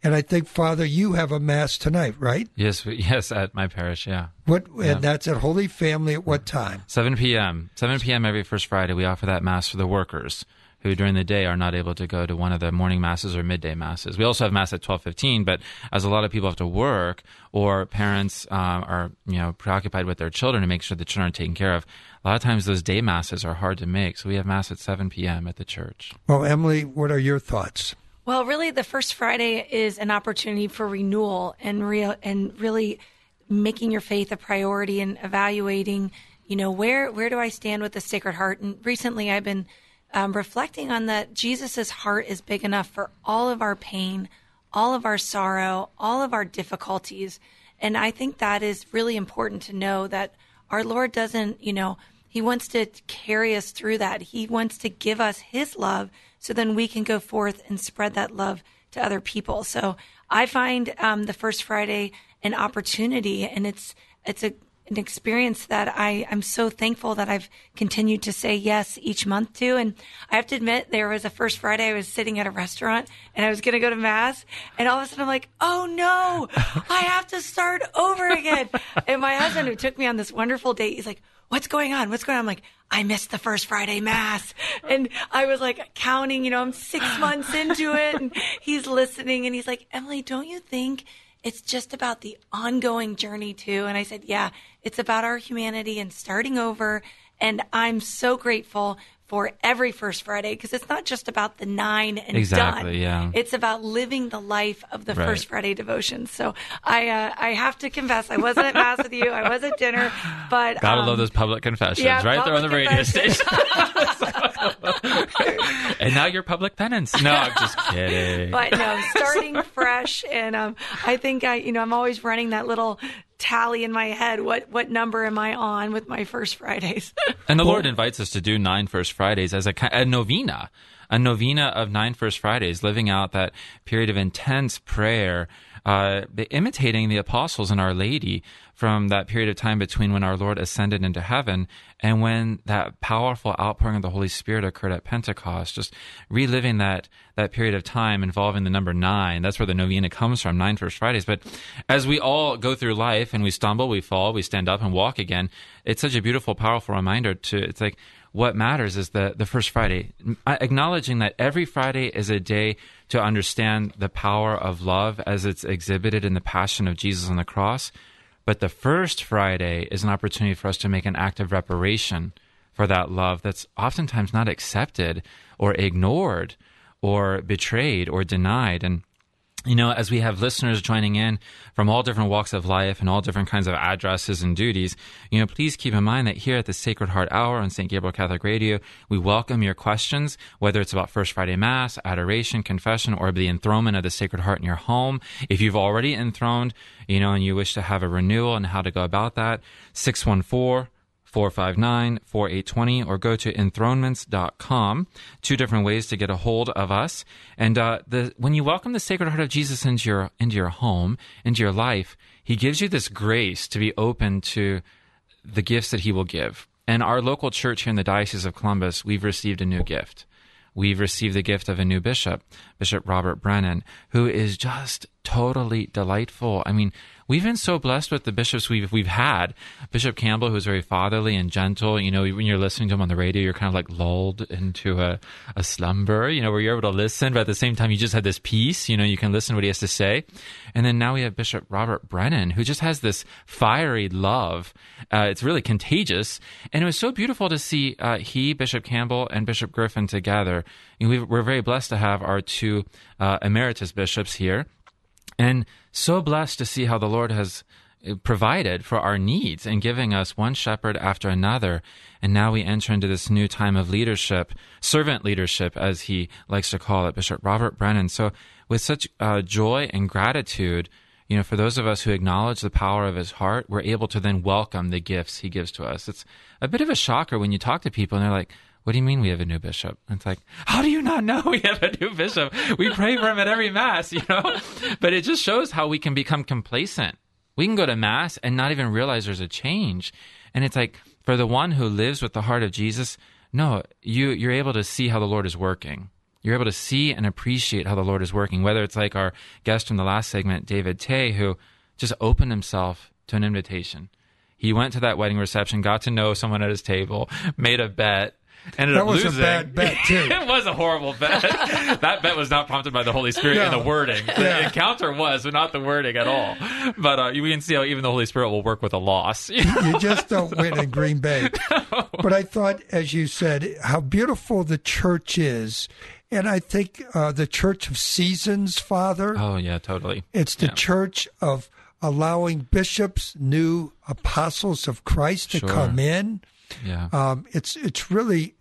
And I think, Father, you have a Mass tonight, right? Yes, yes, at my parish, yeah. What? Yeah. And that's at Holy Family at what time? 7 p.m. 7 p.m. every first Friday, we offer that Mass for the workers who during the day are not able to go to one of the morning masses or midday masses. We also have Mass at 12:15, but as a lot of people have to work or parents um, are, you know, preoccupied with their children to make sure the children are taken care of, a lot of times those day masses are hard to make. So we have Mass at 7 p.m. at the church. Well, Emily, what are your thoughts? Well, really, the first Friday is an opportunity for renewal and real and really making your faith a priority and evaluating. You know, where where do I stand with the Sacred Heart? And recently, I've been um, reflecting on that. Jesus's heart is big enough for all of our pain, all of our sorrow, all of our difficulties, and I think that is really important to know that our Lord doesn't. You know, He wants to carry us through that. He wants to give us His love so then we can go forth and spread that love to other people. So I find um, the first Friday an opportunity, and it's it's a an experience that I I'm so thankful that I've continued to say yes each month to. And I have to admit, there was a first Friday I was sitting at a restaurant and I was going to go to mass, and all of a sudden I'm like, oh no, I have to start over again. and my husband, who took me on this wonderful date, he's like what's going on? What's going on? I'm like, I missed the first Friday mass. And I was like counting, you know, I'm six months into it and he's listening and he's like, Emily, don't you think it's just about the ongoing journey too? And I said, yeah, it's about our humanity and starting over. And I'm so grateful for every first Friday because it's not just about the nine and Exactly, done. yeah. It's about living the life of the Right. first Friday devotion. So I, uh, I have to confess, I wasn't at mass with you. I was at dinner, but Gotta um, love those public confessions, yeah, right there on the radio station. and now you're public penance. No, I'm just kidding. but no, I'm starting fresh, and um, I think I, you know, I'm always running that little tally in my head. What what number am I on with my first Fridays? And the Lord invites us to do nine First Fridays as a, a novena, a novena of nine First Fridays, living out that period of intense prayer, uh, imitating the apostles and Our Lady from that period of time between when our Lord ascended into heaven and when that powerful outpouring of the Holy Spirit occurred at Pentecost. Just reliving that that period of time involving the number nine. That's where the novena comes from, nine First Fridays. But as we all go through life and we stumble, we fall, we stand up and walk again, it's such a beautiful, powerful reminder to, it's like, what matters is the, the first Friday, acknowledging that every Friday is a day to understand the power of love as it's exhibited in the passion of Jesus on the cross. But the first Friday is an opportunity for us to make an act of reparation for that love that's oftentimes not accepted or ignored or betrayed or denied. And you know, as we have listeners joining in from all different walks of life and all different kinds of addresses and duties, you know, please keep in mind that here at the Sacred Heart Hour on St. Gabriel Catholic Radio, we welcome your questions, whether it's about First Friday Mass, adoration, confession, or the enthronement of the Sacred Heart in your home. If you've already enthroned, you know, and you wish to have a renewal and how to go about that, 614 459 4820 or go to enthronements.com. Two different ways to get a hold of us. And uh, the, when you welcome the Sacred Heart of Jesus into your, into your home, into your life, he gives you this grace to be open to the gifts that He will give. And our local church here in the Diocese of Columbus, we've received a new gift. We've received the gift of a new bishop, Bishop Robert Brennan, who is just totally delightful. I mean, we've been so blessed with the bishops we've we've had. Bishop Campbell, who's very fatherly and gentle. You know, when you're listening to him on the radio, you're kind of like lulled into a, a slumber. You know, where you're able to listen, but at the same time, you just have this peace. You know, you can listen to what he has to say. And then now we have Bishop Robert Brennan, who just has this fiery love. Uh, it's really contagious, and it was so beautiful to see uh, he, Bishop Campbell, and Bishop Griffin together. we are very blessed to have our two uh, emeritus bishops here and so blessed to see how the Lord has uh, provided for our needs and giving us one shepherd after another. And now we enter into this new time of leadership, servant leadership, as he likes to call it, Bishop Robert Brennan. So, with such uh, joy and gratitude, you know, for those of us who acknowledge the power of his heart, we're able to then welcome the gifts he gives to us. It's a bit of a shocker when you talk to people and they're like, what do you mean we have a new bishop? And it's like, how do you not know we have a new bishop? We pray for him at every mass, you know? But it just shows how we can become complacent. We can go to mass and not even realize there's a change. And it's like, for the one who lives with the heart of Jesus, no, you, you're able to see how the Lord is working. You're able to see and appreciate how the Lord is working, whether it's like our guest from the last segment, David Tay, who just opened himself to an invitation. He went to that wedding reception, got to know someone at his table, made a bet, ended that up was losing. a bad bet too. it was a horrible bet. that bet was not prompted by the Holy Spirit No. in the wording. The Yeah. encounter was, but not the wording at all. But uh, we can see how even the Holy Spirit will work with a loss. you just don't win in Green Bay. But I thought, as you said, how beautiful the church is. And I think uh, the church of seasons, Father, oh yeah, totally. it's the yeah. church of allowing bishops, new apostles of Christ to Sure. come in. Yeah. Um, it's it's really,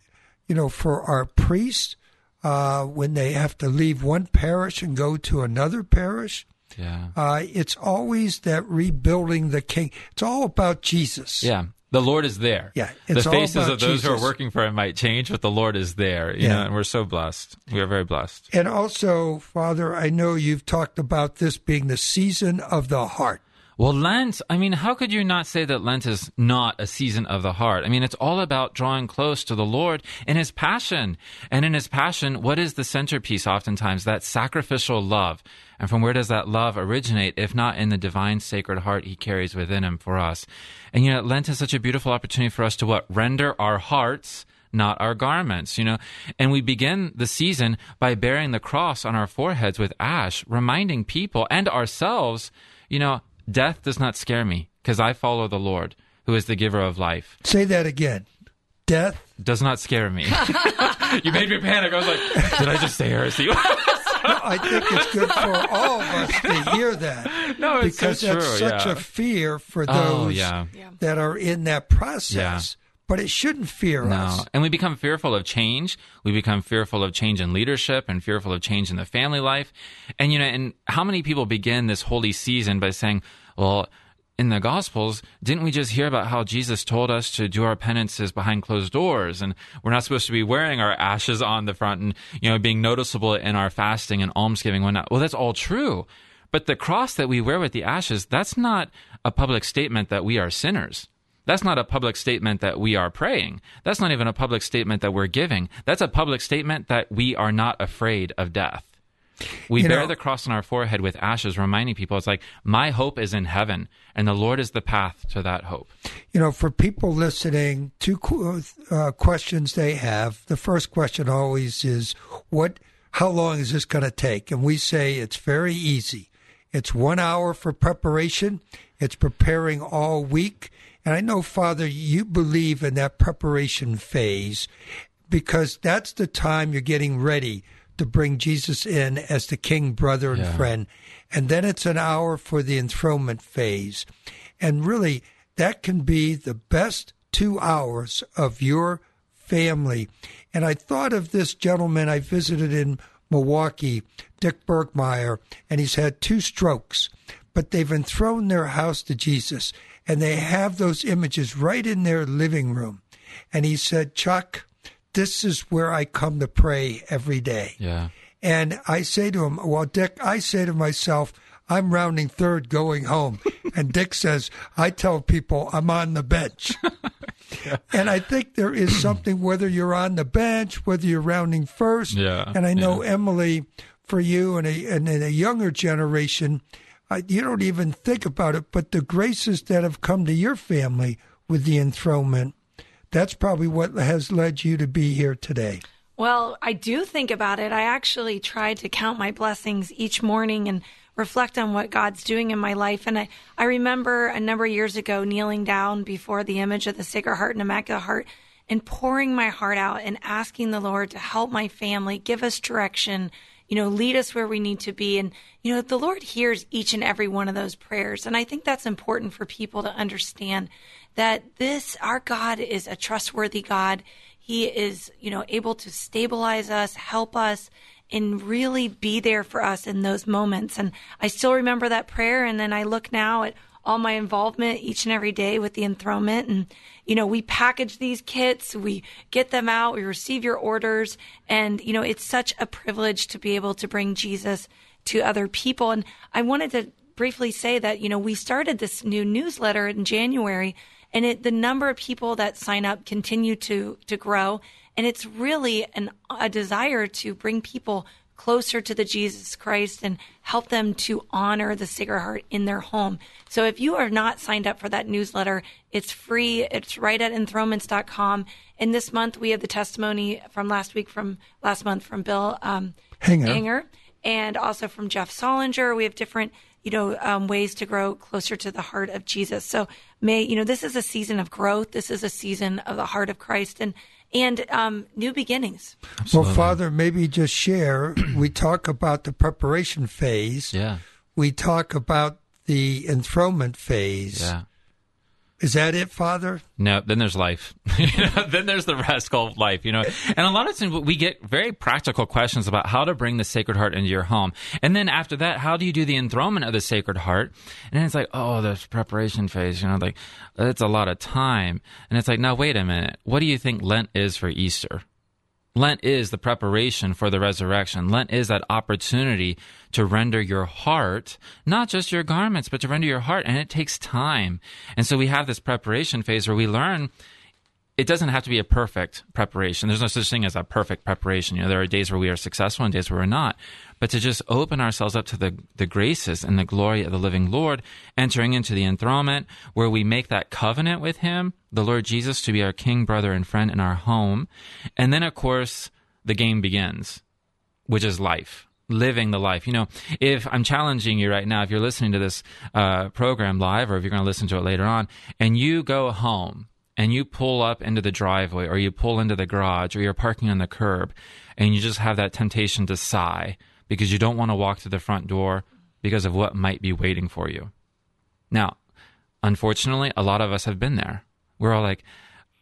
you know, for our priests uh, when they have to leave one parish and go to another parish. yeah. Uh, it's always that rebuilding the king. It's all about Jesus. Yeah. The Lord is there. Yeah, The faces of those who are working for him might change, but the Lord is there. You Yeah. know, and we're so blessed. We are very blessed. And also, Father, I know you've talked about this being the season of the heart. Well, Lent, I mean, how could you not say that Lent is not a season of the heart? I mean, it's all about drawing close to the Lord in His passion. And in His passion, what is the centerpiece oftentimes? That sacrificial love. And from where does that love originate, if not in the divine sacred heart He carries within Him for us? And, you know, Lent is such a beautiful opportunity for us to what? Render our hearts not our garments, you know. And we begin the season by bearing the cross on our foreheads with ash, reminding people and ourselves, you know, death does not scare me because I follow the Lord, who is the giver of life. Say that again. Death. Does not scare me. you made me panic. I was like, did I just say heresy? I think it's good for all of us to hear that. no, it's because so that's true. such yeah. a fear for Oh, those yeah. that are in that process. But it shouldn't fear No. us. And we become fearful of change. We become fearful of change in leadership and fearful of change in the family life. And, you know, and how many people begin this holy season by saying, well, in the Gospels, didn't we just hear about how Jesus told us to do our penances behind closed doors, and we're not supposed to be wearing our ashes on the front, and you know, being noticeable in our fasting and almsgiving? When well, that's all true, but the cross that we wear with the ashes—that's not a public statement that we are sinners. That's not a public statement that we are praying. That's not even a public statement that we're giving. That's a public statement that we are not afraid of death. We You bear know- the cross on our forehead with ashes, reminding people it's like, my hope is in heaven, and the Lord is the path to that hope. You know, for people listening, two uh, questions they have. The first question always is, "What? How long is this going to take?" And we say it's very easy. It's one hour for preparation. It's preparing all week. And I know, Father, you believe in that preparation phase because that's the time you're getting ready to bring Jesus in as the king, brother, and Yeah. friend. And then it's an hour for the enthronement phase. And really, that can be the best two hours of your family. And I thought of this gentleman I visited in Milwaukee, Dick Bergmeyer, and he's had two strokes, but they've enthroned their house to Jesus, and they have those images right in their living room. And he said, Chuck, this is where I come to pray every day. Yeah. And I say to him, Well, Dick, I say to myself, I'm rounding third going home. And Dick says, I tell people I'm on the bench. yeah. And I think there is something, whether you're on the bench, whether you're rounding first. Yeah. And I know, yeah. Emily, for you and a, and in a younger generation, uh, you don't even think about it, but the graces that have come to your family with the enthronement, that's probably what has led you to be here today. Well, I do think about it. I actually try to count my blessings each morning and reflect on what God's doing in my life. And I, I remember a number of years ago kneeling down before the image of the Sacred Heart and Immaculate Heart and pouring my heart out and asking the Lord to help my family, give us direction, you know, lead us where we need to be. And, you know, the Lord hears each and every one of those prayers. And I think that's important for people to understand that this, our God is a trustworthy God. He is, you know, able to stabilize us, help us, and really be there for us in those moments. And I still remember that prayer. And then I look now at all my involvement each and every day with the enthronement. And, you know, we package these kits, we get them out, we receive your orders. And, you know, it's such a privilege to be able to bring Jesus to other people. And I wanted to briefly say that, you know, we started this new newsletter in January and it, the number of people that sign up continue to to grow and it's really an, a desire to bring people closer to the Jesus Christ and help them to honor the Sacred Heart in their home. So if you are not signed up for that newsletter, it's free. It's right at enthronements.com. And this month we have the testimony from last week from last month from Bill um, Hanger. Hanger and also from Jeff Solinger. We have different you know, um, ways to grow closer to the heart of Jesus. So may, you know, this is a season of growth. This is a season of the heart of Christ and, and um, new beginnings. Absolutely. Well, Father, maybe just share. we talk about the preparation phase. Yeah. We talk about the enthronement phase. Yeah. Is that it, Father? No, then there's life. then there's the rest called life, you know. And a lot of times we get very practical questions about how to bring the Sacred Heart into your home. And then after that, how do you do the enthronement of the Sacred Heart? And it's like, oh, the preparation phase, you know, like it's a lot of time. And it's like, now wait a minute. What do you think Lent is for Easter? Lent is the preparation for the resurrection. Lent is that opportunity to render your heart, not just your garments, but to render your heart. And it takes time. And so we have this preparation phase where we learn it doesn't have to be a perfect preparation. There's no such thing as a perfect preparation. You know, there are days where we are successful and days where we're not. But to just open ourselves up to the, the graces and the glory of the living Lord, entering into the enthronement where we make that covenant with Him, the Lord Jesus, to be our King, brother, and friend in our home. And then, of course, the game begins, which is life living the life. You know, if I'm challenging you right now, if you're listening to this uh, program live or if you're going to listen to it later on, and you go home and you pull up into the driveway or you pull into the garage or you're parking on the curb and you just have that temptation to sigh because you don't want to walk to the front door because of what might be waiting for you. Now, unfortunately, a lot of us have been there. We're all like,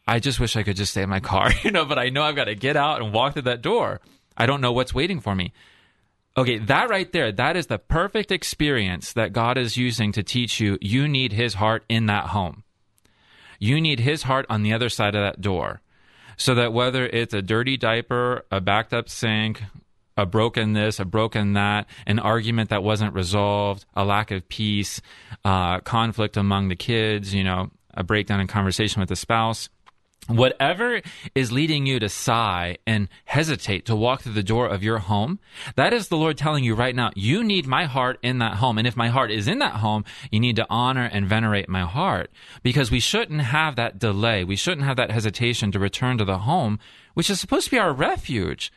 I just wish I could just stay in my car, you know, but I know I've got to get out and walk through that door. I don't know what's waiting for me. Okay, that right there, that is the perfect experience that God is using to teach you you need his heart in that home. You need his heart on the other side of that door. So that whether it's a dirty diaper, a backed up sink, a broken this, a broken that, an argument that wasn't resolved, a lack of peace, uh, conflict among the kids, you know, a breakdown in conversation with the spouse, Whatever is leading you to sigh and hesitate to walk through the door of your home, that is the Lord telling you right now, you need my heart in that home. And if my heart is in that home, you need to honor and venerate my heart because we shouldn't have that delay. We shouldn't have that hesitation to return to the home, which is supposed to be our refuge.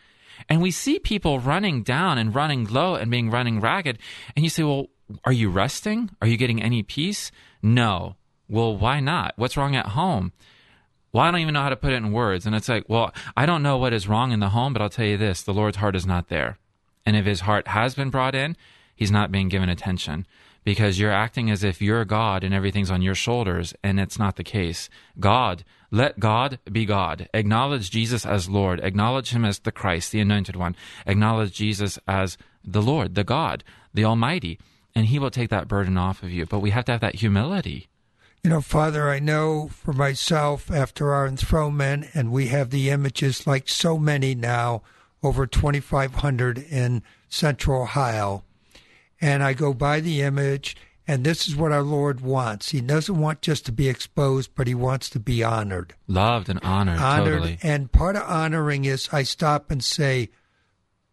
And we see people running down and running low and being running ragged. And you say, well, are you resting? Are you getting any peace? No. Well, why not? What's wrong at home? Well, I don't even know how to put it in words. And it's like, well, I don't know what is wrong in the home, but I'll tell you this the Lord's heart is not there. And if his heart has been brought in, he's not being given attention because you're acting as if you're God and everything's on your shoulders, and it's not the case. God, let God be God. Acknowledge Jesus as Lord. Acknowledge him as the Christ, the anointed one. Acknowledge Jesus as the Lord, the God, the Almighty, and he will take that burden off of you. But we have to have that humility. You know, Father, I know for myself after our enthronement, and we have the images like so many now, over 2,500 in Central Ohio. And I go by the image, And this is what our Lord wants. He doesn't want just to be exposed, but he wants to be honored. Loved and honored, honored. totally. And part of honoring is I stop and say,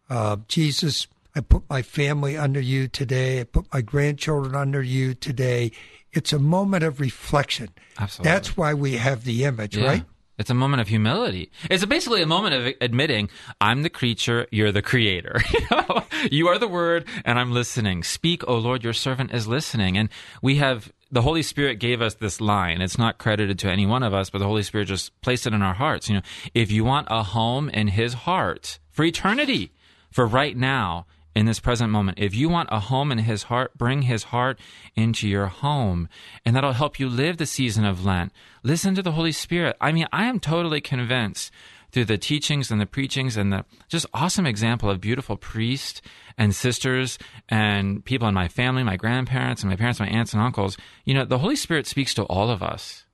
uh, Jesus, I put my family under you today. I put my grandchildren under you today. It's a moment of reflection. Absolutely. That's why we have the image, Yeah. right? It's a moment of humility. It's basically a moment of admitting, I'm the creature, you're the creator. you, know? you are the word, and I'm listening. Speak, O Lord, your servant is listening. And we have, the Holy Spirit gave us this line. It's not credited to any one of us, but the Holy Spirit just placed it in our hearts. You know, if you want a home in his heart for eternity, for right now, in this present moment. If you want a home in his heart, bring his heart into your home. And that'll help you live the season of Lent. Listen to the Holy Spirit. I mean, I am totally convinced through the teachings and the preachings and the just awesome example of beautiful priests and sisters and people in my family, my grandparents and my parents, my aunts and uncles. You know, the Holy Spirit speaks to all of us.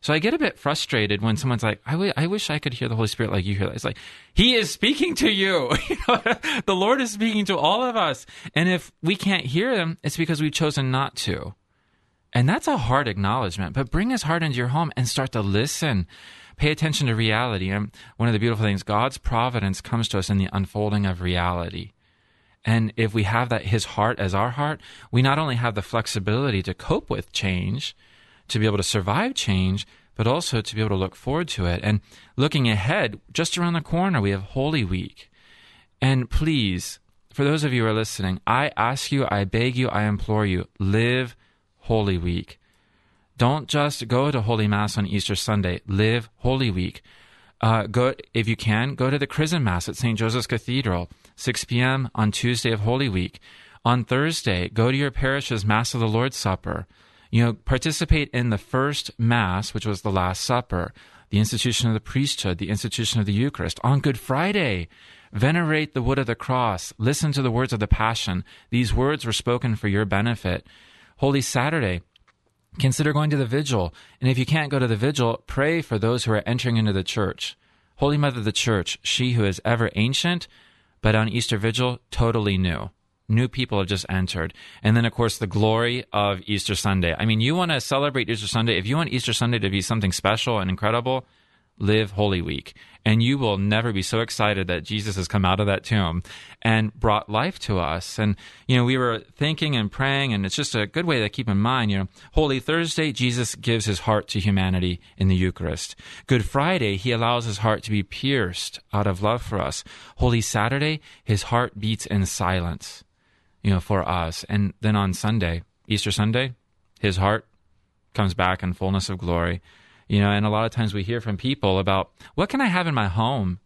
So I get a bit frustrated when someone's like, I, wish I could hear the Holy Spirit like you hear. It's like, He is speaking to you. You the Lord is speaking to all of us. And if we can't hear Him, it's because we've chosen not to. And that's a hard acknowledgement, but bring His heart into your home and start to listen. Pay attention to reality. And one of the beautiful things, God's providence comes to us in the unfolding of reality. And if we have that His heart as our heart, we not only have the flexibility to cope with change, to be able to survive change, but also to be able to look forward to it. And looking ahead, just around the corner, we have Holy Week. And please, for those of you who are listening, I ask you, I beg you, I implore you, live Holy Week. Don't just go to Holy Mass on Easter Sunday. Live Holy Week. Uh, go if you can. Go to the Chrism Mass at St. Joseph's Cathedral, 6 p.m. on Tuesday of Holy Week. On Thursday, go to your parish's Mass of the Lord's Supper. You know, participate in the first Mass, which was the Last Supper, the institution of the priesthood, the institution of the Eucharist. On Good Friday, venerate the wood of the cross. Listen to the words of the Passion. These words were spoken for your benefit. Holy Saturday, consider going to the vigil. And if you can't go to the vigil, pray for those who are entering into the church. Holy Mother of the Church, she who is ever ancient, but on Easter Vigil, totally new. New people have just entered. And then, of course, the glory of Easter Sunday. I mean, you want to celebrate Easter Sunday. If you want Easter Sunday to be something special and incredible, live Holy Week. And you will never be so excited that Jesus has come out of that tomb and brought life to us. And, you know, we were thinking and praying, and it's just a good way to keep in mind, you know, Holy Thursday, Jesus gives his heart to humanity in the Eucharist. Good Friday, he allows his heart to be pierced out of love for us. Holy Saturday, his heart beats in silence, you know, for us. And then on Sunday, Easter Sunday, his heart comes back in fullness of glory. You know, and a lot of times we hear from people about what can I have in my home?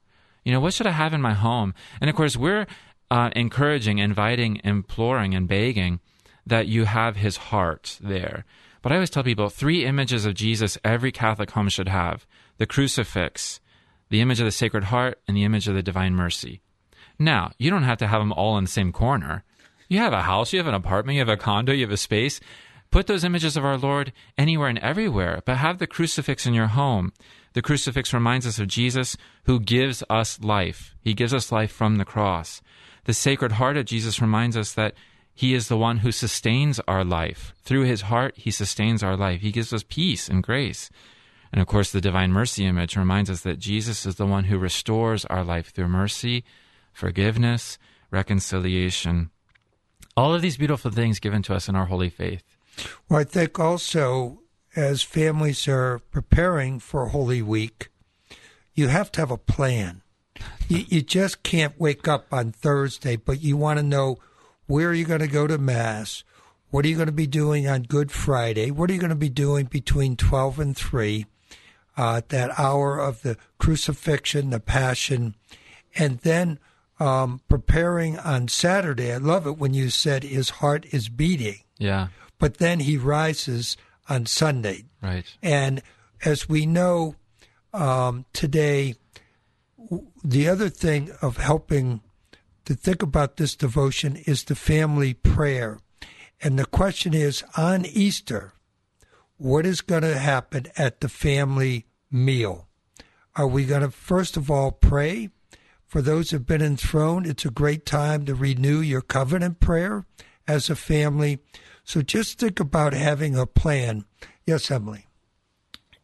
You know, what should I have in my home? And of course, we're uh, encouraging, inviting, imploring, and begging that you have his heart there. But I always tell people three images of Jesus every Catholic home should have the crucifix, the image of the Sacred Heart, and the image of the Divine Mercy. Now, you don't have to have them all in the same corner. You have a house, you have an apartment, you have a condo, you have a space. Put those images of our Lord anywhere and everywhere, but have the crucifix in your home. The crucifix reminds us of Jesus who gives us life. He gives us life from the cross. The Sacred Heart of Jesus reminds us that He is the one who sustains our life. Through His heart, He sustains our life. He gives us peace and grace. And of course, the Divine Mercy image reminds us that Jesus is the one who restores our life through mercy, forgiveness, reconciliation. All of these beautiful things given to us in our holy faith. Well, I think also as families are preparing for Holy Week, you have to have a plan. You, you just can't wake up on Thursday, but you want to know where are you going to go to Mass? What are you going to be doing on Good Friday? What are you going to be doing between 12 and 3, uh, that hour of the crucifixion, the Passion, and then um, preparing on Saturday? I love it when you said his heart is beating Yeah, but then he rises on Sunday. right. And as we know um, today, the other thing of helping to think about this devotion is the family prayer. And the question is on Easter, what is going to happen at the family meal? Are we going to, first of all, pray? For those who have been enthroned, it's a great time to renew your covenant prayer as a family. So just think about having a plan. Yes, Emily.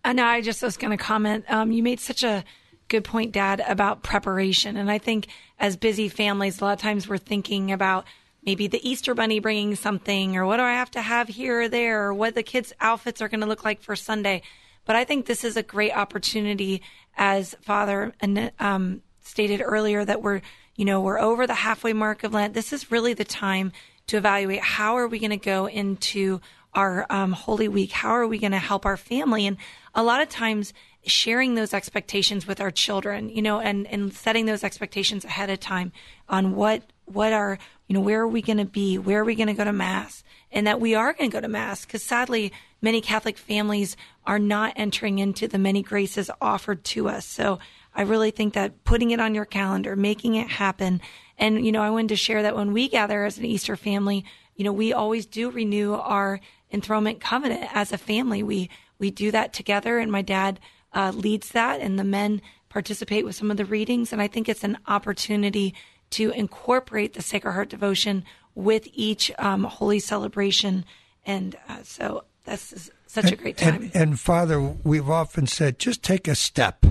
And I just was going to comment. Um, you made such a good point, Dad, about preparation. And I think as busy families, a lot of times we're thinking about maybe the Easter bunny bringing something, or what do I have to have here or there, or what the kids' outfits are going to look like for Sunday. But I think this is a great opportunity, as Father um, stated earlier, that we're you know we're over the halfway mark of Lent. This is really the time to evaluate how are we going to go into our um, Holy Week? How are we going to help our family? And a lot of times, sharing those expectations with our children, you know, and, and setting those expectations ahead of time on what what are you know where are we going to be, where are we going to go to mass, and that we are going to go to mass because sadly many Catholic families are not entering into the many graces offered to us. So I really think that putting it on your calendar, making it happen, and you know I wanted to share that when we gather as an Easter family, you know we always do renew our enthronement covenant as a family. We we do that together, and my dad uh, leads that, and the men participate with some of the readings. And I think it's an opportunity to incorporate the Sacred Heart devotion with each um, holy celebration. And uh, so that's such and, a great time. And, and Father, we've often said, just take a step,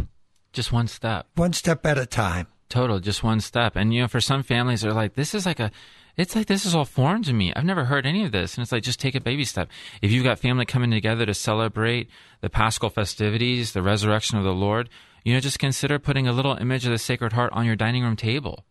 just one step, one step at a time. Total, just one step. And you know, for some families, they're like, this is like a it's like this is all foreign to me. I've never heard any of this. And it's like just take a baby step. If you've got family coming together to celebrate the Paschal festivities, the resurrection of the Lord, you know, just consider putting a little image of the Sacred Heart on your dining room table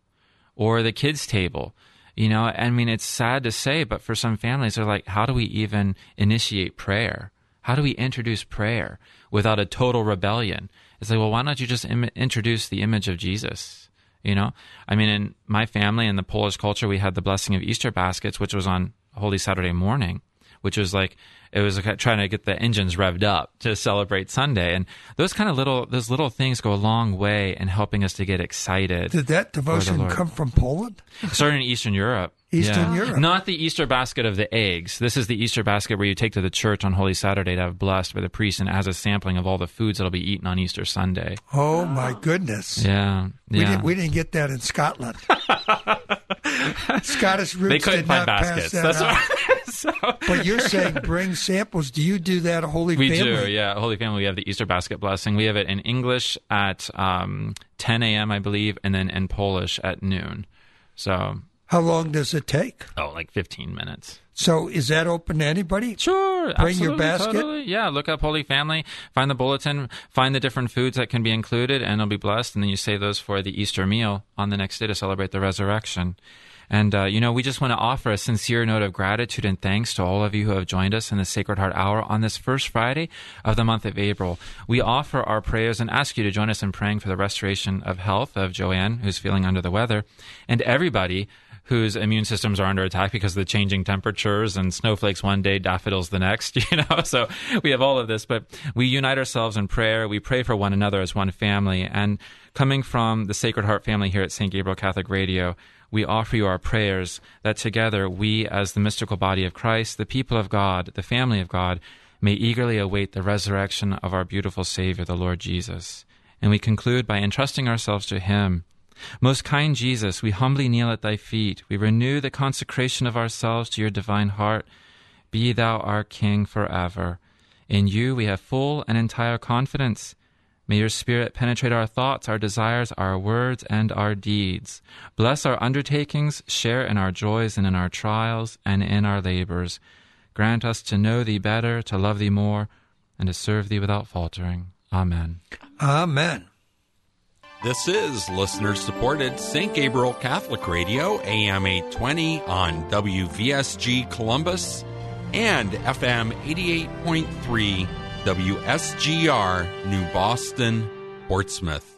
or the kids' table. You know, I mean, it's sad to say, but for some families, they're like, how do we even initiate prayer? How do we introduce prayer without a total rebellion? It's like, well, why don't you just Im- introduce the image of Jesus? You know, I mean, in my family and the Polish culture, we had the blessing of Easter baskets, which was on Holy Saturday morning, which was like it was trying to get the engines revved up to celebrate Sunday, and those kind of little those little things go a long way in helping us to get excited. Did that devotion come from Poland? started in Eastern Europe. Eastern yeah. Europe. Not the Easter basket of the eggs. This is the Easter basket where you take to the church on Holy Saturday to have blessed by the priest and as a sampling of all the foods that'll be eaten on Easter Sunday. Oh my goodness. Yeah. We, didn't, we didn't get that in Scotland. Scottish roots they couldn't did find not baskets. pass that That's out. so, But you're saying bring samples. Do you do that, Holy we Family? do, yeah. Holy Family, we have the Easter basket blessing. We have it in English at um, 10 a.m., I believe, and then in Polish at noon. So How long does it take? Oh, like 15 minutes. So is that open to anybody? Sure. Bring your basket? totally. Yeah, look up Holy Family, find the bulletin, find the different foods that can be included, and it'll be blessed. And then you save those for the Easter meal on the next day to celebrate the resurrection. And, uh, you know, we just want to offer a sincere note of gratitude and thanks to all of you who have joined us in the Sacred Heart Hour on this first Friday of the month of April. We offer our prayers and ask you to join us in praying for the restoration of health of Joanne, who's feeling under the weather, and everybody whose immune systems are under attack because of the changing temperatures and snowflakes one day, daffodils the next, you know? So we have all of this, but we unite ourselves in prayer. We pray for one another as one family. And coming from the Sacred Heart family here at St. Gabriel Catholic Radio, we offer you our prayers that together we, as the mystical body of Christ, the people of God, the family of God, may eagerly await the resurrection of our beautiful Savior, the Lord Jesus. And we conclude by entrusting ourselves to Him most kind Jesus, we humbly kneel at thy feet. We renew the consecration of ourselves to your divine heart. Be thou our King forever. In you we have full and entire confidence. May your Spirit penetrate our thoughts, our desires, our words, and our deeds. Bless our undertakings, share in our joys and in our trials and in our labors. Grant us to know thee better, to love thee more, and to serve thee without faltering. Amen. Amen. This is listener supported St. Gabriel Catholic Radio, AM 820 on WVSG Columbus and FM 88.3 WSGR New Boston, Portsmouth.